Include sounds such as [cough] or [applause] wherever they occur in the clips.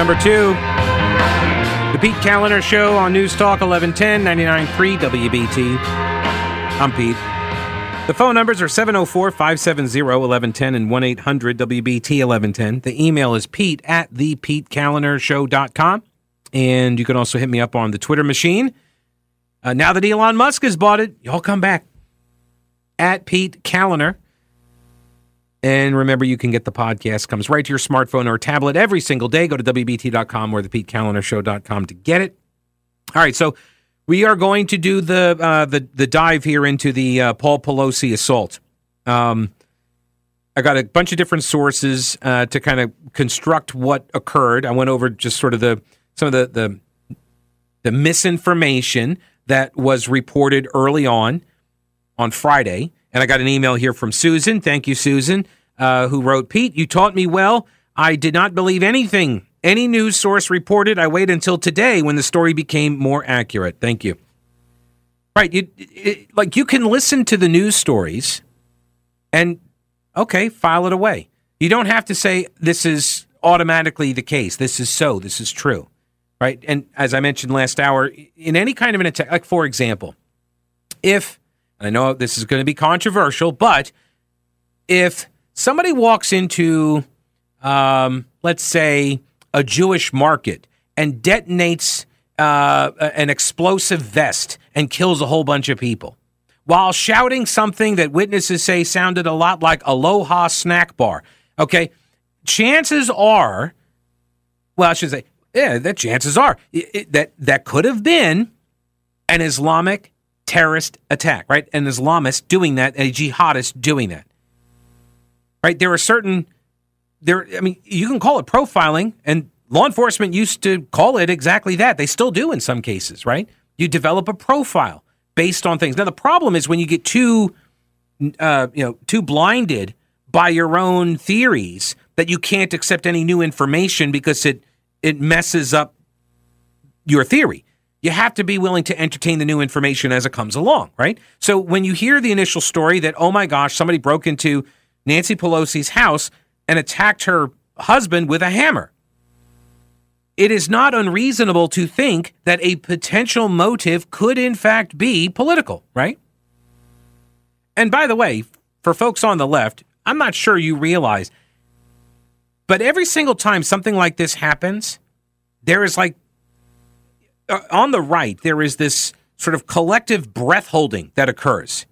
Number two. The Pete Kaliner Show on News Talk 1110 99.3 WBT. I'm Pete. The phone numbers are 704 570 1110 and 1 800 WBT 1110. The email is pete at thepetekalinershow.com. And you can also hit me up on the Twitter machine. Uh, now that Elon Musk has bought it, y'all come back at Pete Kaliner. And remember, you can get the podcast. Comes right to your smartphone or tablet every single day. Go to WBT.com or thepetekalinershow.com to get it. All right, so we are going to do the uh, the the dive here into the uh, Paul Pelosi assault. Um, I got a bunch of different sources uh, to kind of construct what occurred. I went over just sort of the some of the the, the misinformation that was reported early on on Friday. And I got an email here from Susan. Thank you, Susan, uh, who wrote Pete, you taught me well. I did not believe anything any news source reported. I waited until today when the story became more accurate. Thank you. Right. You, it, like you can listen to the news stories and, okay, file it away. You don't have to say this is automatically the case. This is so. This is true. Right. And as I mentioned last hour, in any kind of an attack, like for example, if I know this is going to be controversial, but if somebody walks into, um, let's say, a Jewish market and detonates uh, an explosive vest and kills a whole bunch of people while shouting something that witnesses say sounded a lot like Aloha Snack Bar, okay, chances are, well, I should say, yeah, that chances are it, it, that that could have been an Islamic terrorist attack, right? An Islamist doing that, a jihadist doing that. Right? There are certain there I mean, you can call it profiling and law enforcement used to call it exactly that. They still do in some cases, right? You develop a profile based on things. Now the problem is when you get too uh, you know, too blinded by your own theories that you can't accept any new information because it it messes up your theory you have to be willing to entertain the new information as it comes along, right? So when you hear the initial story that, oh my gosh, somebody broke into Nancy Pelosi's house and attacked her husband with a hammer, it is not unreasonable to think that a potential motive could, in fact, be political, right? And by the way, for folks on the left, I'm not sure you realize, but every single time something like this happens, there is like uh, on the right, there is this sort of collective breath holding that occurs,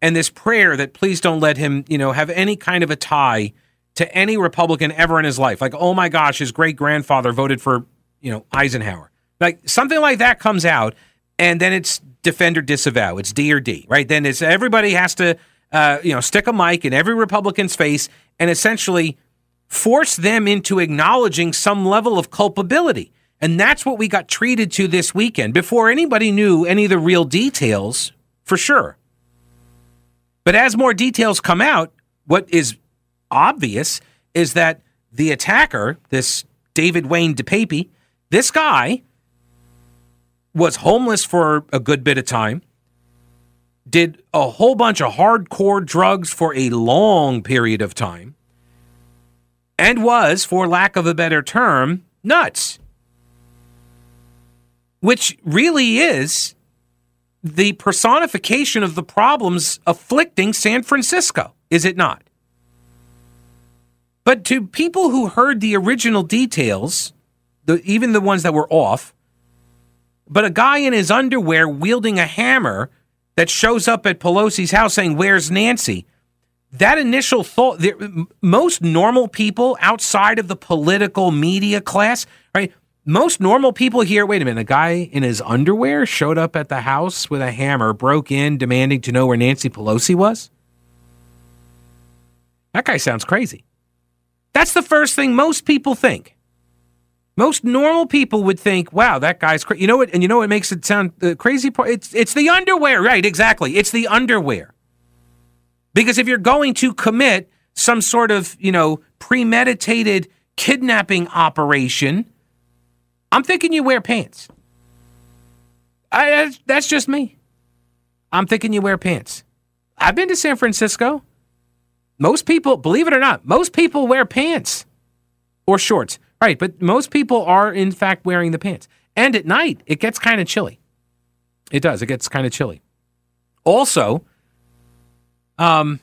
and this prayer that please don't let him, you know, have any kind of a tie to any Republican ever in his life. Like, oh my gosh, his great grandfather voted for, you know, Eisenhower. Like something like that comes out, and then it's defend or disavow. It's D or D, right? Then it's everybody has to, uh, you know, stick a mic in every Republican's face and essentially force them into acknowledging some level of culpability. And that's what we got treated to this weekend before anybody knew any of the real details, for sure. But as more details come out, what is obvious is that the attacker, this David Wayne DePape, this guy was homeless for a good bit of time, did a whole bunch of hardcore drugs for a long period of time, and was, for lack of a better term, nuts which really is the personification of the problems afflicting San Francisco, is it not? But to people who heard the original details, the, even the ones that were off, but a guy in his underwear wielding a hammer that shows up at Pelosi's house saying, Where's Nancy? That initial thought, most normal people outside of the political media class, right? Most normal people here wait a minute, a guy in his underwear showed up at the house with a hammer, broke in, demanding to know where Nancy Pelosi was? That guy sounds crazy. That's the first thing most people think. Most normal people would think, "Wow, that guy's crazy." You know what? And you know what makes it sound the crazy part? It's it's the underwear, right? Exactly. It's the underwear. Because if you're going to commit some sort of, you know, premeditated kidnapping operation, I'm thinking you wear pants. I, that's just me. I'm thinking you wear pants. I've been to San Francisco. Most people, believe it or not, most people wear pants or shorts. Right, but most people are in fact wearing the pants. And at night, it gets kind of chilly. It does. It gets kind of chilly. Also, um,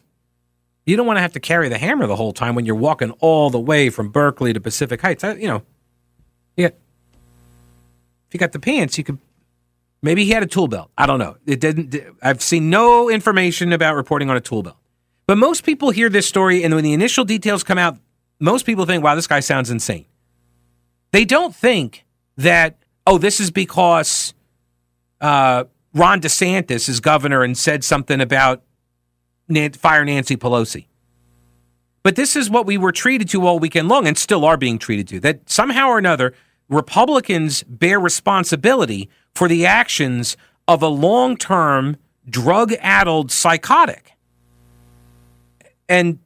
you don't want to have to carry the hammer the whole time when you're walking all the way from Berkeley to Pacific Heights. I, you know. If you got the pants, you could. Maybe he had a tool belt. I don't know. It didn't. I've seen no information about reporting on a tool belt. But most people hear this story, and when the initial details come out, most people think, "Wow, this guy sounds insane." They don't think that, "Oh, this is because uh, Ron DeSantis is governor and said something about fire Nancy Pelosi. But this is what we were treated to all weekend long and still are being treated to that somehow or another, Republicans bear responsibility for the actions of a long term drug addled psychotic. And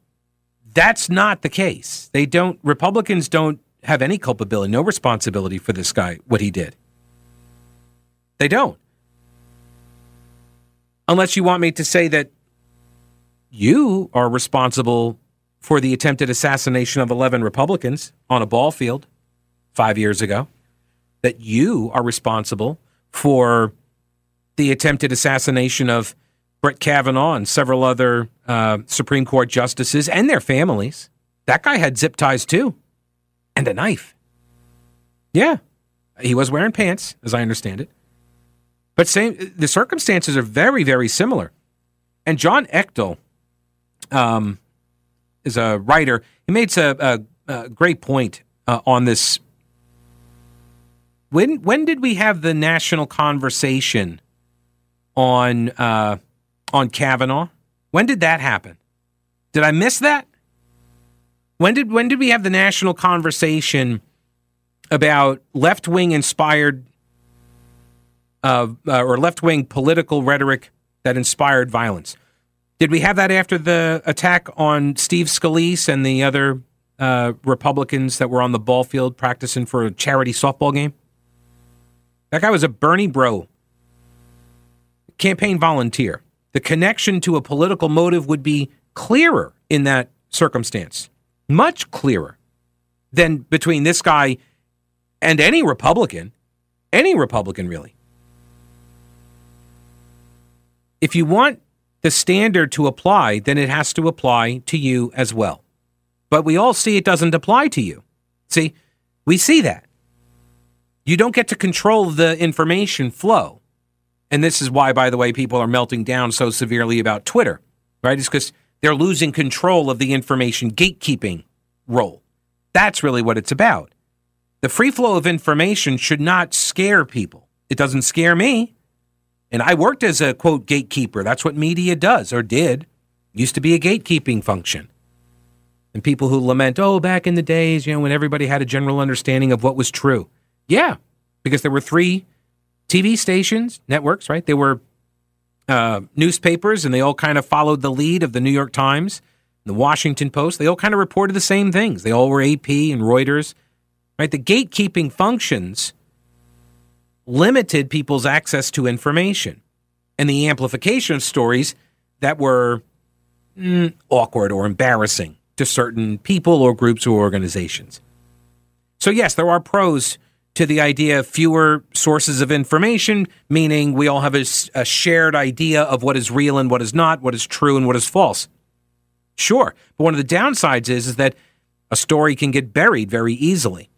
that's not the case. They don't, Republicans don't have any culpability, no responsibility for this guy, what he did. They don't. Unless you want me to say that you are responsible for the attempted assassination of 11 Republicans on a ball field five years ago, that you are responsible for the attempted assassination of Brett Kavanaugh and several other uh, Supreme Court justices and their families. That guy had zip ties too, and a knife. Yeah, he was wearing pants, as I understand it. But same, the circumstances are very, very similar. And John Ekdahl um, is a writer. He makes a, a, a great point uh, on this. When when did we have the national conversation on uh, on Kavanaugh? When did that happen? Did I miss that? When did when did we have the national conversation about left wing inspired uh, uh, or left wing political rhetoric that inspired violence? Did we have that after the attack on Steve Scalise and the other uh, Republicans that were on the ball field practicing for a charity softball game? That guy was a Bernie bro, campaign volunteer. The connection to a political motive would be clearer in that circumstance, much clearer than between this guy and any Republican, any Republican really. If you want the standard to apply, then it has to apply to you as well. But we all see it doesn't apply to you. See, we see that. You don't get to control the information flow. And this is why, by the way, people are melting down so severely about Twitter, right? It's because they're losing control of the information gatekeeping role. That's really what it's about. The free flow of information should not scare people. It doesn't scare me. And I worked as a quote gatekeeper. That's what media does or did. Used to be a gatekeeping function. And people who lament, oh, back in the days, you know, when everybody had a general understanding of what was true. Yeah, because there were three TV stations, networks, right? They were uh, newspapers, and they all kind of followed the lead of the New York Times, the Washington Post. They all kind of reported the same things. They all were AP and Reuters, right? The gatekeeping functions limited people's access to information and the amplification of stories that were mm, awkward or embarrassing to certain people or groups or organizations. So, yes, there are pros to the idea of fewer sources of information, meaning we all have a, a, shared idea of what is real and what is not, what is true and what is false. Sure. But one of the downsides is, is that a story can get buried very easily.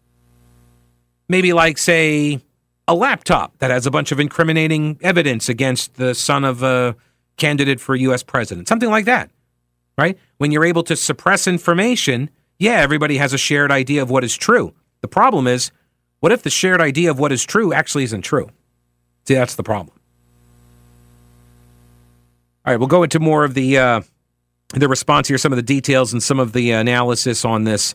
Maybe, like, say, a laptop that has a bunch of incriminating evidence against the son of a candidate for U.S. president, something like that, right? When you're able to suppress information, yeah, everybody has a shared idea of what is true. The problem is, what if the shared idea of what is true actually isn't true? See, that's the problem. All right, we'll go into more of the uh, the response here, some of the details, and some of the analysis on this.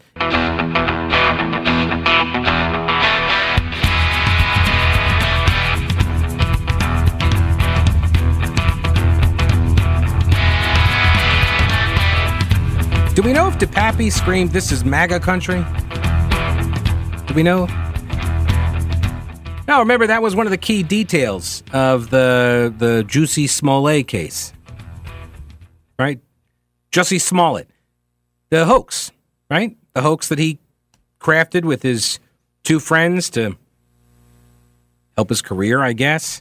Do we know if DePappy screamed, This is MAGA country? Do we know? Now, remember, that was one of the key details of the, the Jussie Smollett case. Right? Jussie Smollett. The hoax, right? The hoax that he crafted with his two friends to help his career, I guess,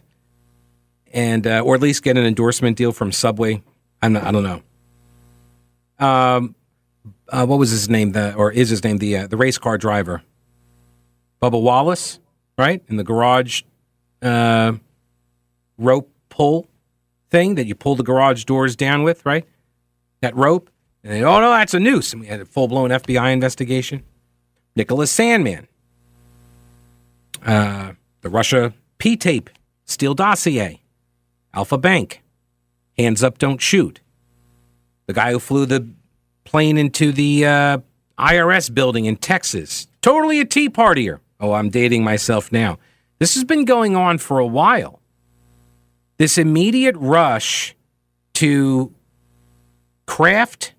and uh, or at least get an endorsement deal from Subway. I'm not, I don't know. Um, uh, what was his name? The or is his name the uh, the race car driver, Bubba Wallace, right? In the garage uh, rope pull thing that you pull the garage doors down with, right? That rope. And they, oh no, that's a noose. And we had a full blown FBI investigation. Nicholas Sandmann. uh, the Russia P tape, Steele dossier, Alfa Bank, hands up, don't shoot. The guy who flew the plane into the uh, IRS building in Texas, totally a Tea Partier. Oh, I'm dating myself now. This has been going on for a while. This immediate rush to craft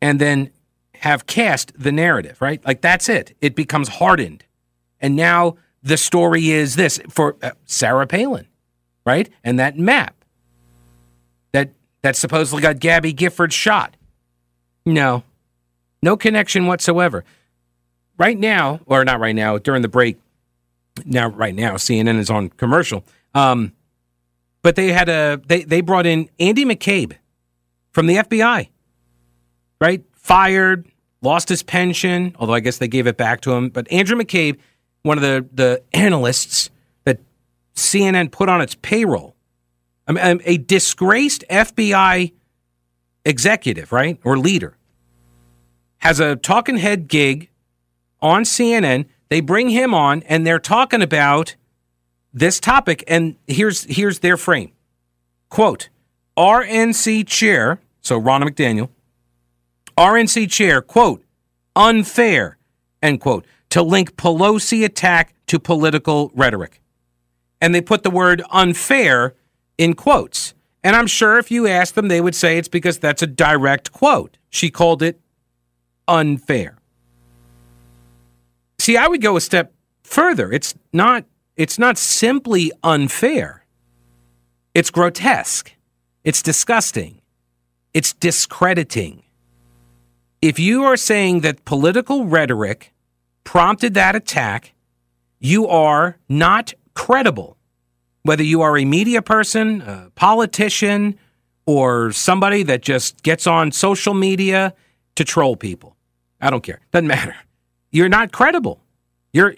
and then have cast the narrative, right? Like that's it. It becomes hardened. And now the story is this for uh, Sarah Palin, right? And that map that that supposedly got Gabby Gifford shot. No. No connection whatsoever. Right now, or not right now, during the break, now right now, CNN is on commercial. Um, but they had a they they brought in Andy McCabe from the FBI. Right? Fired, lost his pension, although I guess they gave it back to him. But Andrew McCabe, one of the, the analysts that CNN put on its payroll, I mean, a disgraced FBI executive, right? Or leader, has a talking head gig on CNN. They bring him on and they're talking about this topic. And here's here's their frame. Quote, RNC chair, so Ronna McDaniel, RNC chair, quote, unfair, end quote, to link Pelosi attack to political rhetoric. And they put the word unfair in quotes. And I'm sure if you ask them, they would say it's because that's a direct quote. She called it unfair. See, I would go a step further. It's not it's not simply unfair. It's grotesque. It's disgusting. It's discrediting if you are saying that political rhetoric prompted that attack, you are not credible. Whether you are a media person, a politician, or somebody that just gets on social media to troll people. I don't care. Doesn't matter. You're not credible. You're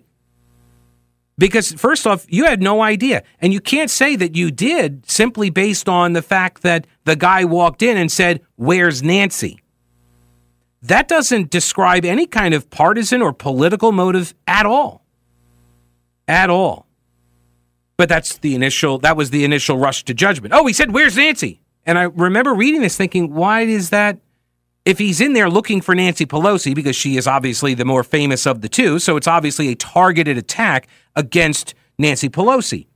because first off, you had no idea. And you can't say that you did simply based on the fact that the guy walked in and said, "Where's Nancy?" that doesn't describe any kind of partisan or political motive at all. At all. But that's the initial, that was the initial rush to judgment. Oh, he said, Where's Nancy? And I remember reading this thinking, why is that? If he's in there looking for Nancy Pelosi, because she is obviously the more famous of the two, so it's obviously a targeted attack against Nancy Pelosi.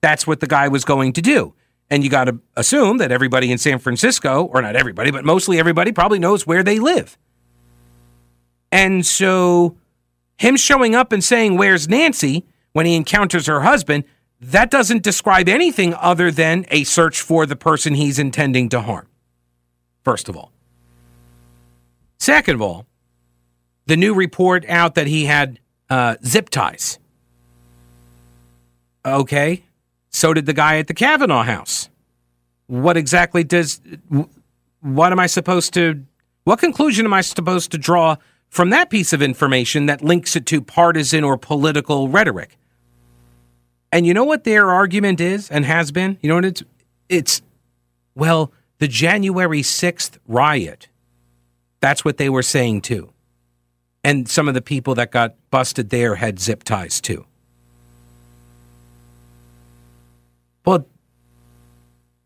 That's what the guy was going to do. And you got to assume that everybody in San Francisco, or not everybody, but mostly everybody, probably knows where they live. And so him showing up and saying, Where's Nancy? when he encounters her husband, that doesn't describe anything other than a search for the person he's intending to harm. First of all. Second of all, the new report out that he had uh, zip ties. Okay. So did the guy at the Kavanaugh house. What exactly does. What am I supposed to. What conclusion am I supposed to draw from that piece of information that links it to partisan or political rhetoric. And you know what their argument is and has been? You know what it's it's well, the January 6th riot. That's what they were saying too. And some of the people that got busted there had zip ties too. Well,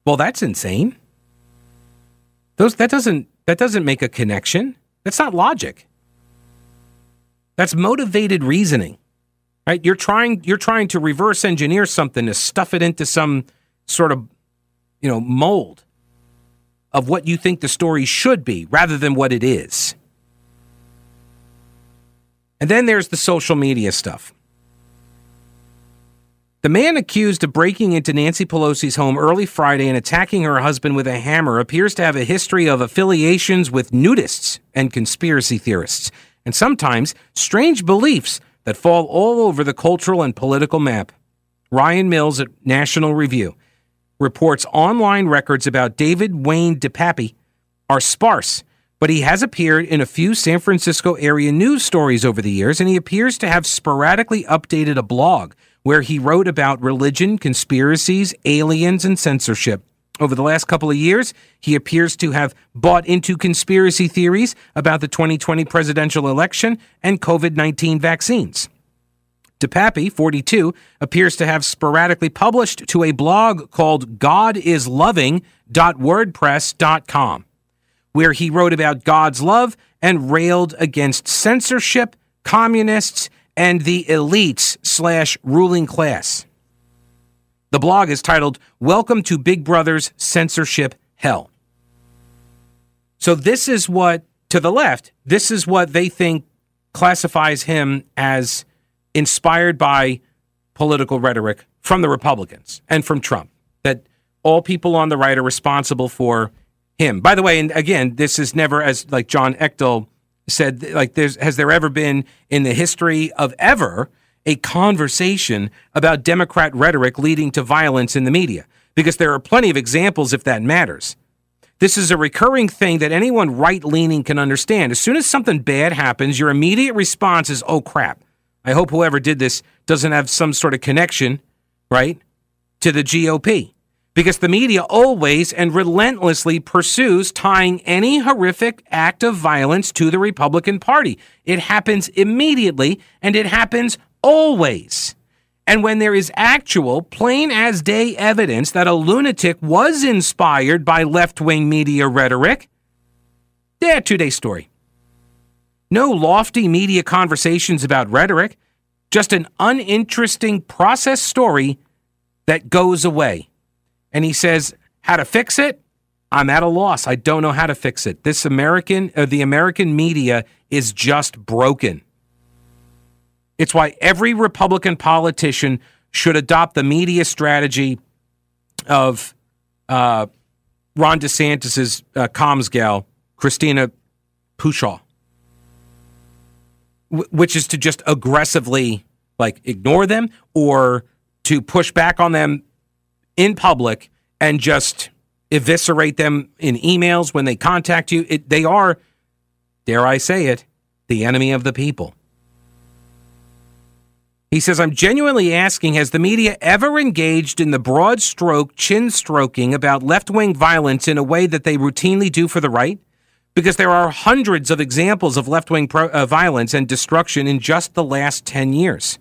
well, that's insane. Those that doesn't that doesn't make a connection. That's not logic. That's motivated reasoning. Right? You're trying you're trying to reverse engineer something to stuff it into some sort of you know mold of what you think the story should be rather than what it is. And then there's the social media stuff. The man accused of breaking into Nancy Pelosi's home early Friday and attacking her husband with a hammer appears to have a history of affiliations with nudists and conspiracy theorists and sometimes strange beliefs that fall all over the cultural and political map. Ryan Mills at National Review reports online records about David Wayne DePappy are sparse, but he has appeared in a few San Francisco area news stories over the years, and he appears to have sporadically updated a blog where he wrote about religion, conspiracies, aliens, and censorship. Over the last couple of years, he appears to have bought into conspiracy theories about the 2020 presidential election and COVID 19 vaccines. DePappy, 42, appears to have sporadically published to a blog called godisloving.wordpress.com, where he wrote about God's love and railed against censorship, communists, and the elites slash ruling class. The blog is titled Welcome to Big Brother's Censorship Hell. So, this is what, to the left, this is what they think classifies him as inspired by political rhetoric from the Republicans and from Trump. That all people on the right are responsible for him. By the way, and again, this is never as like John Ekdahl said, like there's has there ever been in the history of ever a conversation about Democrat rhetoric leading to violence in the media, because there are plenty of examples if that matters. This is a recurring thing that anyone right leaning can understand. As soon as something bad happens, your immediate response is, oh crap. I hope whoever did this doesn't have some sort of connection, right, to the GOP. Because the media always and relentlessly pursues tying any horrific act of violence to the Republican Party. It happens immediately and it happens always. And when there is actual, plain as day evidence that a lunatic was inspired by left wing media rhetoric, yeah, two day story. No lofty media conversations about rhetoric, just an uninteresting process story that goes away. And he says, How to fix it? I'm at a loss. I don't know how to fix it. This American, uh, the American media is just broken. It's why every Republican politician should adopt the media strategy of uh, Ron DeSantis's uh, comms gal, Christina Pushaw, which is to just aggressively like ignore them or to push back on them in public and just eviscerate them in emails when they contact you. It, they are, dare I say it, the enemy of the people. He says, I'm genuinely asking Has the media ever engaged in the broad stroke chin stroking about left wing violence in a way that they routinely do for the right? Because there are hundreds of examples of left wing pro- uh, violence and destruction in just the last 10 years.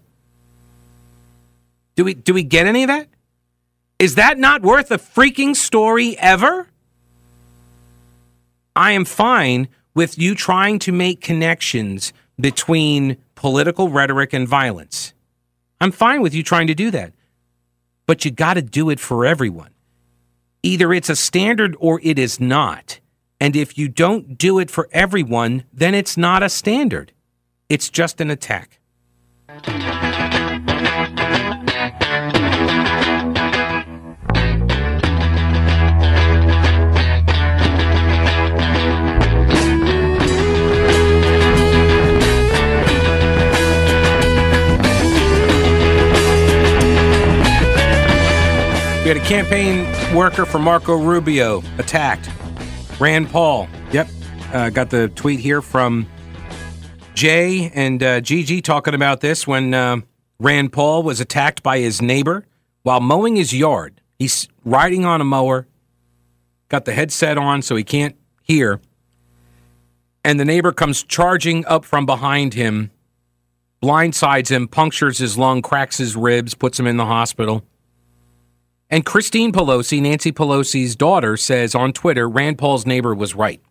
Do we, do we get any of that? Is that not worth a freaking story ever? I am fine with you trying to make connections between political rhetoric and violence. I'm fine with you trying to do that. But you got to do it for everyone. Either it's a standard or it is not. And if you don't do it for everyone, then it's not a standard. It's just an attack. We had a campaign worker for Marco Rubio attacked. Rand Paul. Yep. Uh, got the tweet here from Jay and uh, Gigi talking about this when uh, Rand Paul was attacked by his neighbor while mowing his yard. He's riding on a mower, got the headset on so he can't hear. And the neighbor comes charging up from behind him, blindsides him, punctures his lung, cracks his ribs, puts him in the hospital. And Christine Pelosi, Nancy Pelosi's daughter, says on Twitter Rand Paul's neighbor was right.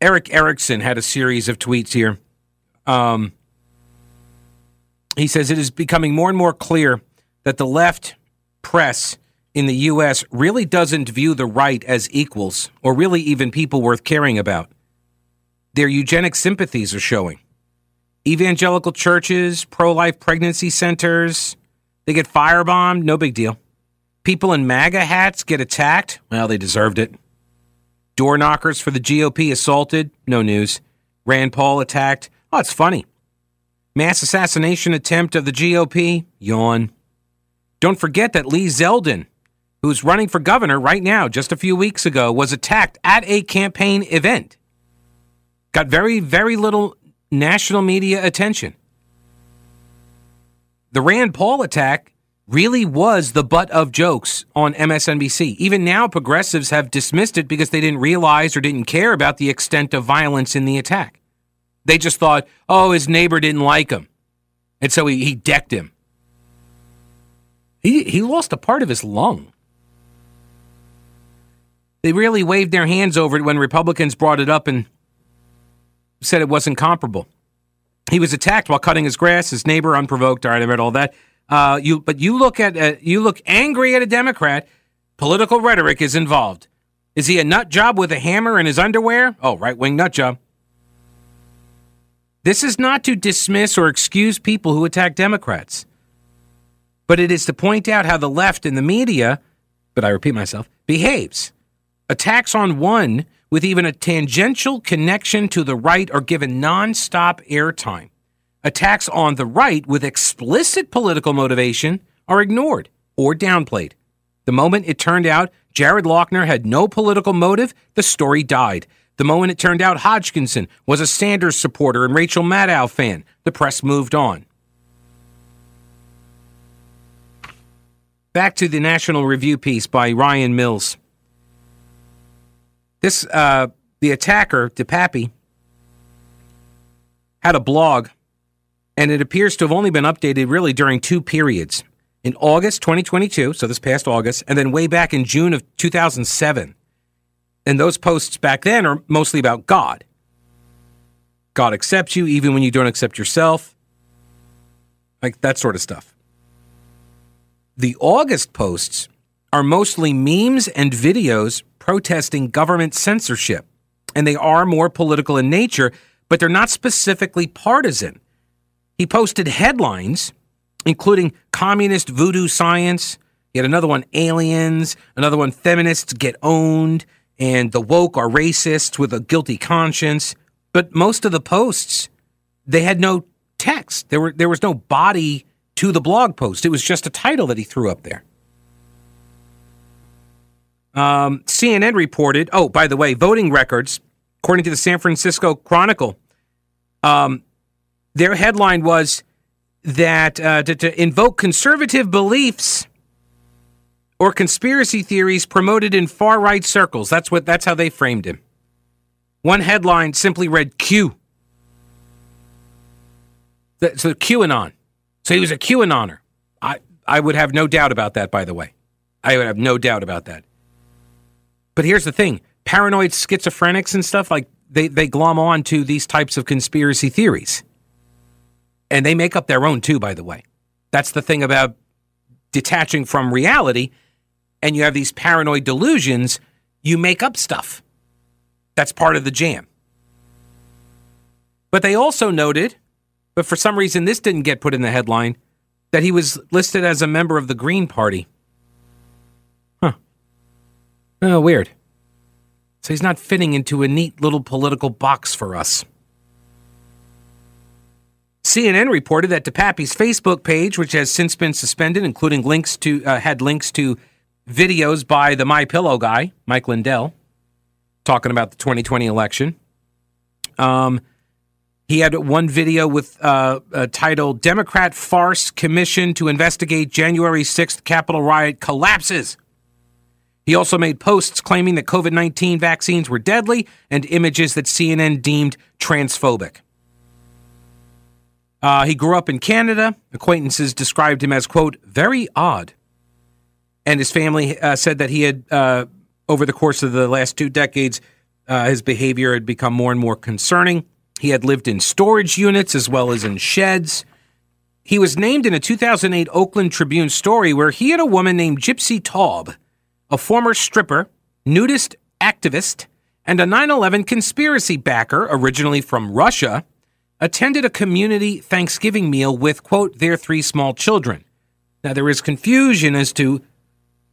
Erick Erickson had a series of tweets here. Um, he says it is becoming more and more clear that the left press in the U.S. really doesn't view the right as equals or really even people worth caring about. Their eugenic sympathies are showing. Evangelical churches, pro life pregnancy centers, they get firebombed, no big deal. People in MAGA hats get attacked, well, they deserved it. Door knockers for the GOP assaulted. No news. Rand Paul attacked. Oh, it's funny. Mass assassination attempt of the GOP. Yawn. Don't forget that Lee Zeldin, who's running for governor right now, just a few weeks ago, was attacked at a campaign event. Got very, very little national media attention. The Rand Paul attack really was the butt of jokes on MSNBC. Even now, progressives have dismissed it because they didn't realize or didn't care about the extent of violence in the attack. They just thought, oh, his neighbor didn't like him. And so he, he decked him. He, he lost a part of his lung. They really waved their hands over it when Republicans brought it up and said it wasn't comparable. He was attacked while cutting his grass. His neighbor, unprovoked. All right, I read all that. Uh, you, but you look at uh, you look angry at a Democrat. Political rhetoric is involved. Is he a nut job with a hammer in his underwear? Oh, right wing nut job. This is not to dismiss or excuse people who attack Democrats, but it is to point out how the left and the media, but I repeat myself, behaves. Attacks on one with even a tangential connection to the right are given nonstop airtime. Attacks on the right with explicit political motivation are ignored or downplayed. The moment it turned out Jared Loughner had no political motive, the story died. The moment it turned out Hodgkinson was a Sanders supporter and Rachel Maddow fan, the press moved on. Back to the National Review piece by Ryan Mills. This, uh, the attacker, DePappy, had a blog and it appears to have only been updated really during two periods in August 2022, so this past August, and then way back in June of 2007. And those posts back then are mostly about God. God accepts you even when you don't accept yourself, like that sort of stuff. The August posts are mostly memes and videos protesting government censorship, and they are more political in nature, but they're not specifically partisan. He posted headlines, including Communist Voodoo Science, yet another one, Aliens, another one, Feminists Get Owned, and The Woke Are Racists with a Guilty Conscience. But most of the posts, they had no text. There, were, there was no body to the blog post. It was just a title that he threw up there. Um, CNN reported, oh, by the way, voting records, according to the San Francisco Chronicle, um, their headline was that uh, to, to invoke conservative beliefs or conspiracy theories promoted in far right circles. That's what that's how they framed him. One headline simply read Q. So QAnon. So he was a QAnoner. I I would have no doubt about that. By the way, I would have no doubt about that. But here's the thing: paranoid schizophrenics and stuff like they they glom on to these types of conspiracy theories. And they make up their own too, by the way. That's the thing about detaching from reality and you have these paranoid delusions, you make up stuff. That's part of the jam. But they also noted, but for some reason this didn't get put in the headline, that he was listed as a member of the Green Party. Oh, weird. So he's not fitting into a neat little political box for us. CNN reported that DePappy's Facebook page, which has since been suspended, including links to uh, had links to videos by the My Pillow guy, Mike Lindell, talking about the 2020 election. Um, he had one video with uh, a title "Democrat Farce Commission to Investigate January 6th Capitol Riot Collapses." He also made posts claiming that COVID 19 vaccines were deadly and images that CNN deemed transphobic. Uh, he grew up in Canada. Acquaintances described him as, quote, very odd. And his family uh, said that he had, uh, over the course of the last two decades, uh, his behavior had become more and more concerning. He had lived in storage units as well as in sheds. He was named in a 2008 Oakland Tribune story where he and a woman named Gypsy Taub, a former stripper, nudist activist, and a 9 11 conspiracy backer originally from Russia, attended a community Thanksgiving meal with, quote, their three small children. Now, there is confusion as to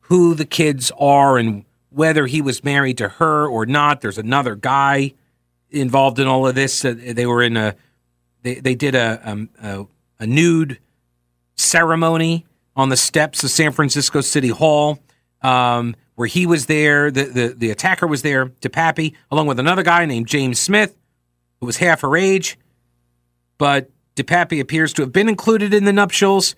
who the kids are and whether he was married to her or not. There's another guy involved in all of this. Uh, they were in a they they did a, um, a a nude ceremony on the steps of San Francisco City Hall. Um, where he was there, the, the, the attacker was there, DePappy, along with another guy named James Smith, who was half her age. But DePappy appears to have been included in the nuptials.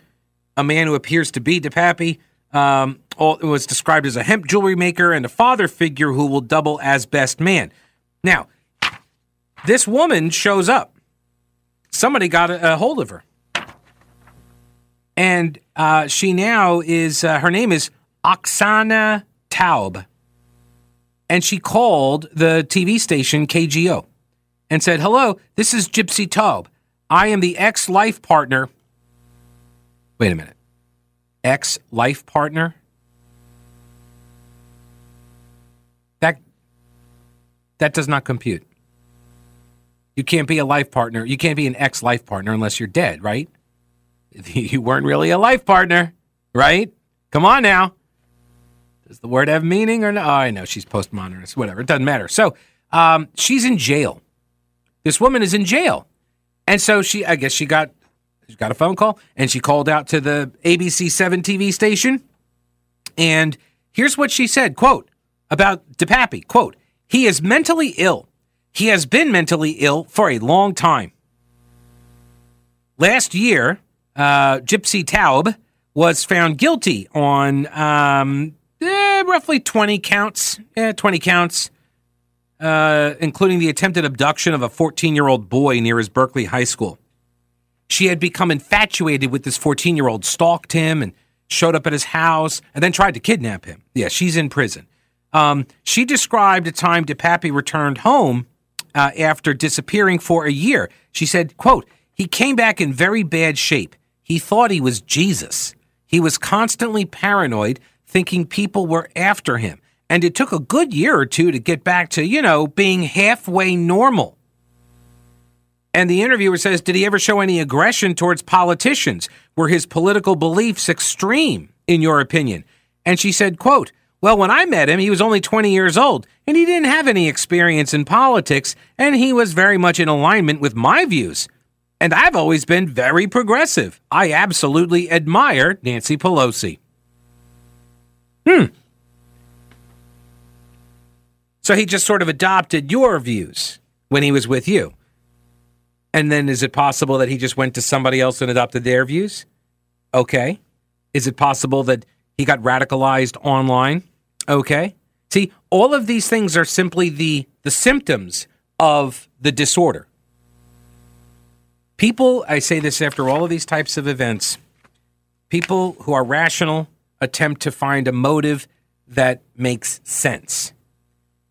A man who appears to be DePappy um, was described as a hemp jewelry maker and a father figure who will double as best man. Now, this woman shows up. Somebody got a, a hold of her. And uh, she now is, uh, her name is Oksana Taub. And she called the TV station KGO and said, Hello, this is Gypsy Taub. I am the ex life partner. Wait a minute. Ex life partner? That that does not compute. You can't be a life partner. You can't be an ex life partner unless you're dead, right? [laughs] You weren't really a life partner, right? Come on now. Does the word have meaning or not? Oh, I know she's postmodernist. Whatever. It doesn't matter. So um, she's in jail. This woman is in jail, and so she. I guess she got she got a phone call, and she called out to the ABC Seven TV station, and here's what she said: "Quote about DePappy. Quote: He is mentally ill. He has been mentally ill for a long time. Last year, uh, Gypsy Taub was found guilty on um, roughly 20 counts. Yeah, 20 counts, uh, including the attempted abduction of a 14 year old boy near his Berkeley high school. She had become infatuated with this 14 year old, stalked him, and showed up at his house, and then tried to kidnap him. Yeah, she's in prison. Um, she described a time DePappy returned home uh, after disappearing for a year. She said, quote, he came back in very bad shape. He thought he was Jesus. He was constantly paranoid, thinking people were after him. And it took a good year or two to get back to, you know, being halfway normal. And the interviewer says, Did he ever show any aggression towards politicians? Were his political beliefs extreme, in your opinion? And she said, quote, well, when I met him, he was only 20 years old, and he didn't have any experience in politics, and he was very much in alignment with my views. And I've always been very progressive. I absolutely admire Nancy Pelosi. Hmm. So he just sort of adopted your views when he was with you. And then is it possible that he just went to somebody else and adopted their views? Okay. Is it possible that he got radicalized online. Okay. See, all of these things are simply the, the symptoms of the disorder. People, I say this after all of these types of events, people who are rational attempt to find a motive that makes sense.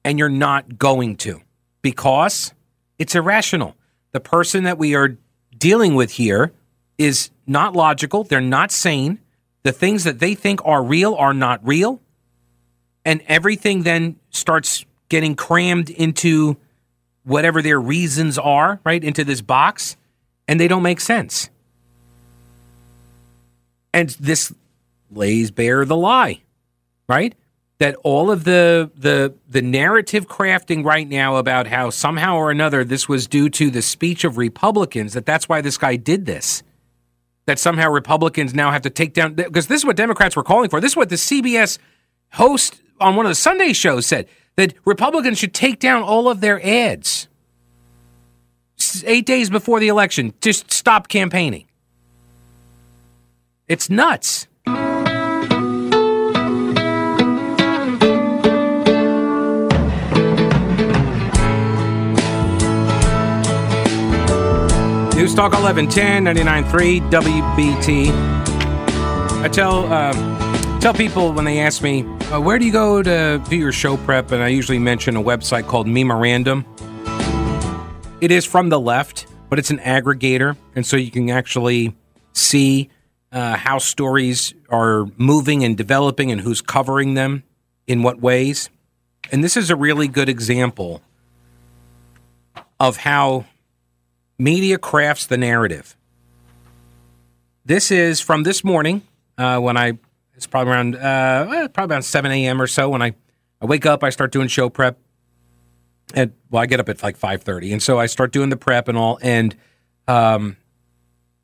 And you're not going to because it's irrational. The person that we are dealing with here is not logical, they're not sane, the things that they think are real are not real. And everything then starts getting crammed into whatever their reasons are, right? Into this box, and they don't make sense. And this lays bare the lie, right? That all of the the the narrative crafting right now about how somehow or another this was due to the speech of Republicans, that that's why this guy did this that somehow Republicans now have to take down because this is what Democrats were calling for. This is what the CBS host on one of the Sunday shows said that Republicans should take down all of their ads. Eight days before the election, just stop campaigning. It's nuts. News Talk 1110 99.3 WBT. I tell uh, tell people when they ask me uh, where do you go to do your show prep, and I usually mention a website called Memeorandum. It is from the left, but it's an aggregator, and so you can actually see uh, how stories are moving and developing, and who's covering them in what ways. And this is a really good example of how media crafts the narrative. This is from this morning uh, when I, it's probably around, uh, probably around 7 a.m. or so when I, I wake up, I start doing show prep. And well, I get up at like 5:30. And so I start doing the prep and all and um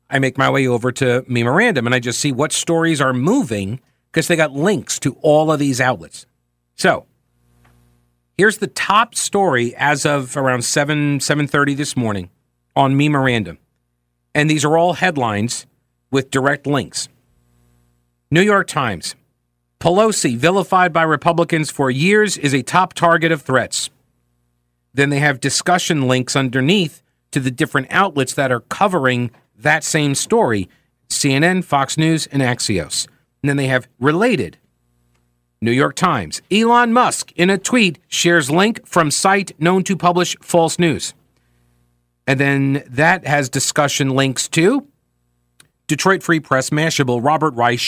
I make my way over to Memeorandum and I just see what stories are moving because they got links to all of these outlets. So, here's the top story as of around 7 7:30 this morning on Memeorandum. And these are all headlines with direct links. New York Times. Pelosi, vilified by Republicans for years, is a top target of threats. Then they have discussion links underneath to the different outlets that are covering that same story CNN, Fox News, and Axios. And then they have related. New York Times. Elon Musk, in a tweet, shares link from site known to publish false news. And then that has discussion links to Detroit Free Press, Mashable, Robert Reich,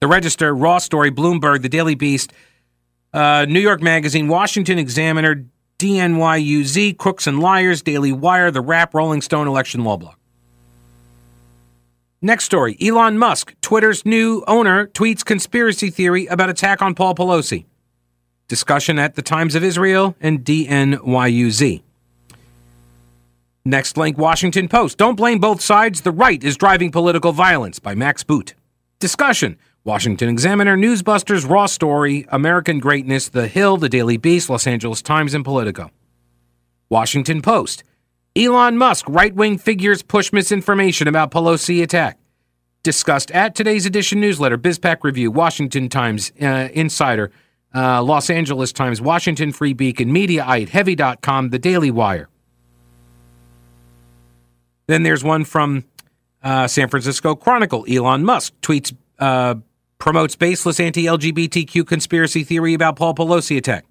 The Register, Raw Story, Bloomberg, The Daily Beast, uh, New York Magazine, Washington Examiner, DNYUZ, Crooks and Liars, Daily Wire, The Wrap, Rolling Stone, Election Law Blog. Next story Elon Musk, Twitter's new owner, tweets conspiracy theory about attack on Paul Pelosi. Discussion at the Times of Israel and DNYUZ. Next link Washington Post. Don't blame both sides. The right is driving political violence by Max Boot. Discussion Washington Examiner, Newsbusters, Raw Story, American Greatness, The Hill, The Daily Beast, Los Angeles Times, and Politico. Washington Post. Elon Musk, right wing figures push misinformation about Pelosi attack. Discussed at today's edition newsletter, BizPac Review, Washington Times, uh, Insider, uh, Los Angeles Times, Washington Free Beacon, Mediaite, Heavy.com, The Daily Wire. Then there's one from uh, San Francisco Chronicle. Elon Musk tweets uh, promotes baseless anti LGBTQ conspiracy theory about Paul Pelosi attack.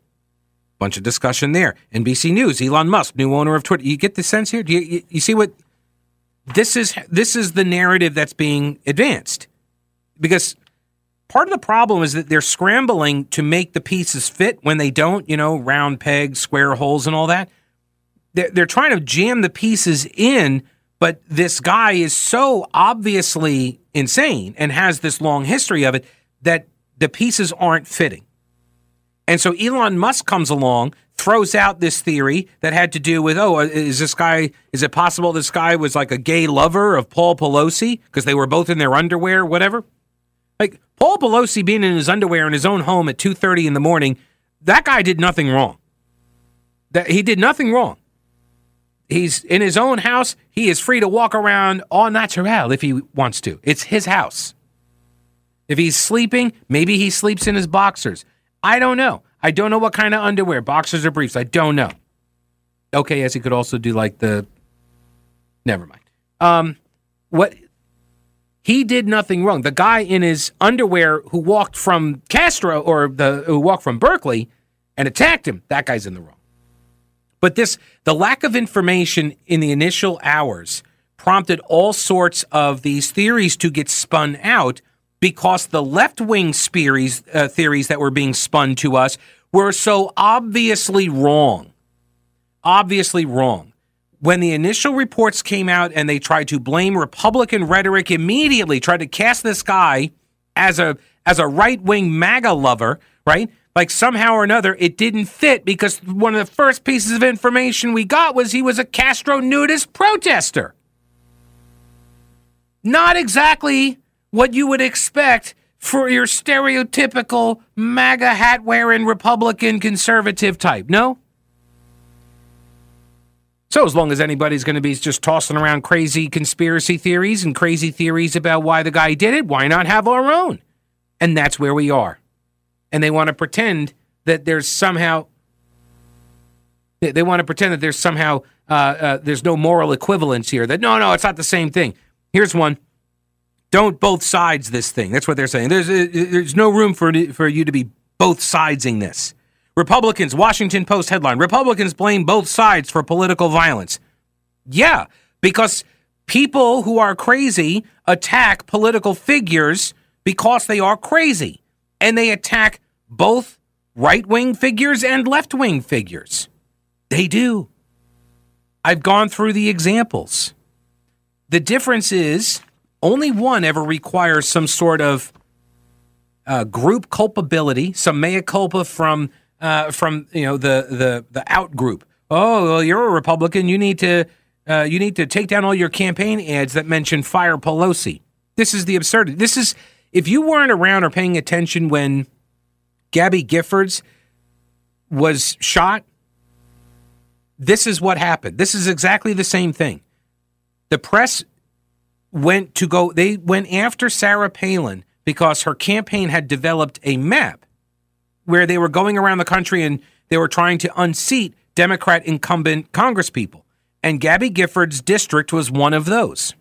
Bunch of discussion there. NBC News, Elon Musk, new owner of Twitter. You get the sense here? Do you, you, you see what this is? This is the narrative that's being advanced. Because part of the problem is that they're scrambling to make the pieces fit when they don't, you know, round pegs, square holes, and all that. They're, they're trying to jam the pieces in, but this guy is so obviously insane and has this long history of it that the pieces aren't fitting. And so Elon Musk comes along, throws out this theory that had to do with, oh, is this guy, is it possible this guy was like a gay lover of Paul Pelosi because they were both in their underwear, whatever? Like Paul Pelosi being in his underwear in his own home at 2:30 in the morning, that guy did nothing wrong. That he did nothing wrong. He's in his own house. He is free to walk around au naturel if he wants to. It's his house. If he's sleeping, maybe he sleeps in his boxers. I don't know. I don't know what kind of underwear, boxers or briefs. I don't know. Okay, yes, he could also do like the. Never mind. Um, what he did nothing wrong. The guy in his underwear who walked from Castro or the who walked from Berkeley and attacked him, that guy's in the wrong. But this, the lack of information in the initial hours prompted all sorts of these theories to get spun out because the left wing theories, uh, theories that were being spun to us were so obviously wrong. Obviously wrong. When the initial reports came out and they tried to blame Republican rhetoric immediately, tried to cast this guy as a as a right wing MAGA lover, right? like somehow or another it didn't fit because one of the first pieces of information we got was he was a Castro nudist protester. Not exactly what you would expect for your stereotypical MAGA hat wearing Republican conservative type, no? So, as long as anybody's going to be just tossing around crazy conspiracy theories and crazy theories about why the guy did it, why not have our own? And that's where we are and they want to pretend that there's somehow they, want to pretend that there's somehow uh, uh, there's no moral equivalence here. That no, no, it's not the same thing. Here's one. Don't both sides this thing. That's what they're saying. There's uh, there's no room for for you to be both sidesing this. Republicans, Washington Post headline: Republicans blame both sides for political violence. Yeah, because people who are crazy attack political figures because they are crazy, and they attack both right wing figures and left wing figures. They do. I've gone through the examples. The difference is only one ever requires some sort of uh, group culpability, some mea culpa from uh, from you know the the the out group. Oh, well, you're a Republican. You need to uh, you need to take down all your campaign ads that mention fire Pelosi. This is the absurdity. This is if you weren't around or paying attention when Gabby Giffords was shot. This is what happened. This is exactly the same thing. The press went to go. They went after Sarah Palin because her campaign had developed a map where they were going around the country and they were trying to unseat Democrat incumbent congresspeople. And Gabby Gifford's district was one of those.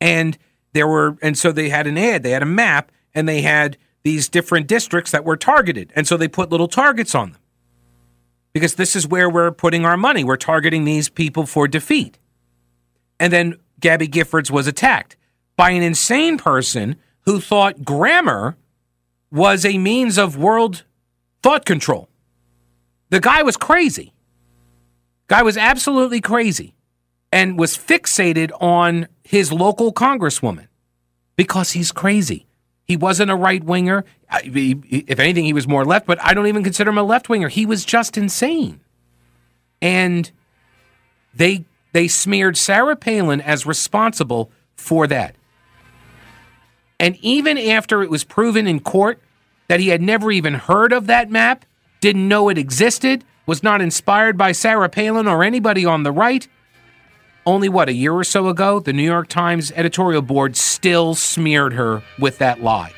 And there were, and so they had an ad, they had a map, and they had these different districts that were targeted. And so they put little targets on them because this is where we're putting our money. We're targeting these people for defeat. And then Gabby Giffords was attacked by an insane person who thought grammar was a means of world thought control. The guy was crazy. Guy was absolutely crazy and was fixated on his local congresswoman because he's crazy. He wasn't a right winger. If anything, he was more left, but I don't even consider him a left winger. He was just insane. And they they smeared Sarah Palin as responsible for that. And even after it was proven in court that he had never even heard of that map, didn't know it existed, was not inspired by Sarah Palin or anybody on the right, only what, a year or so ago, the New York Times editorial board still smeared her with that lie.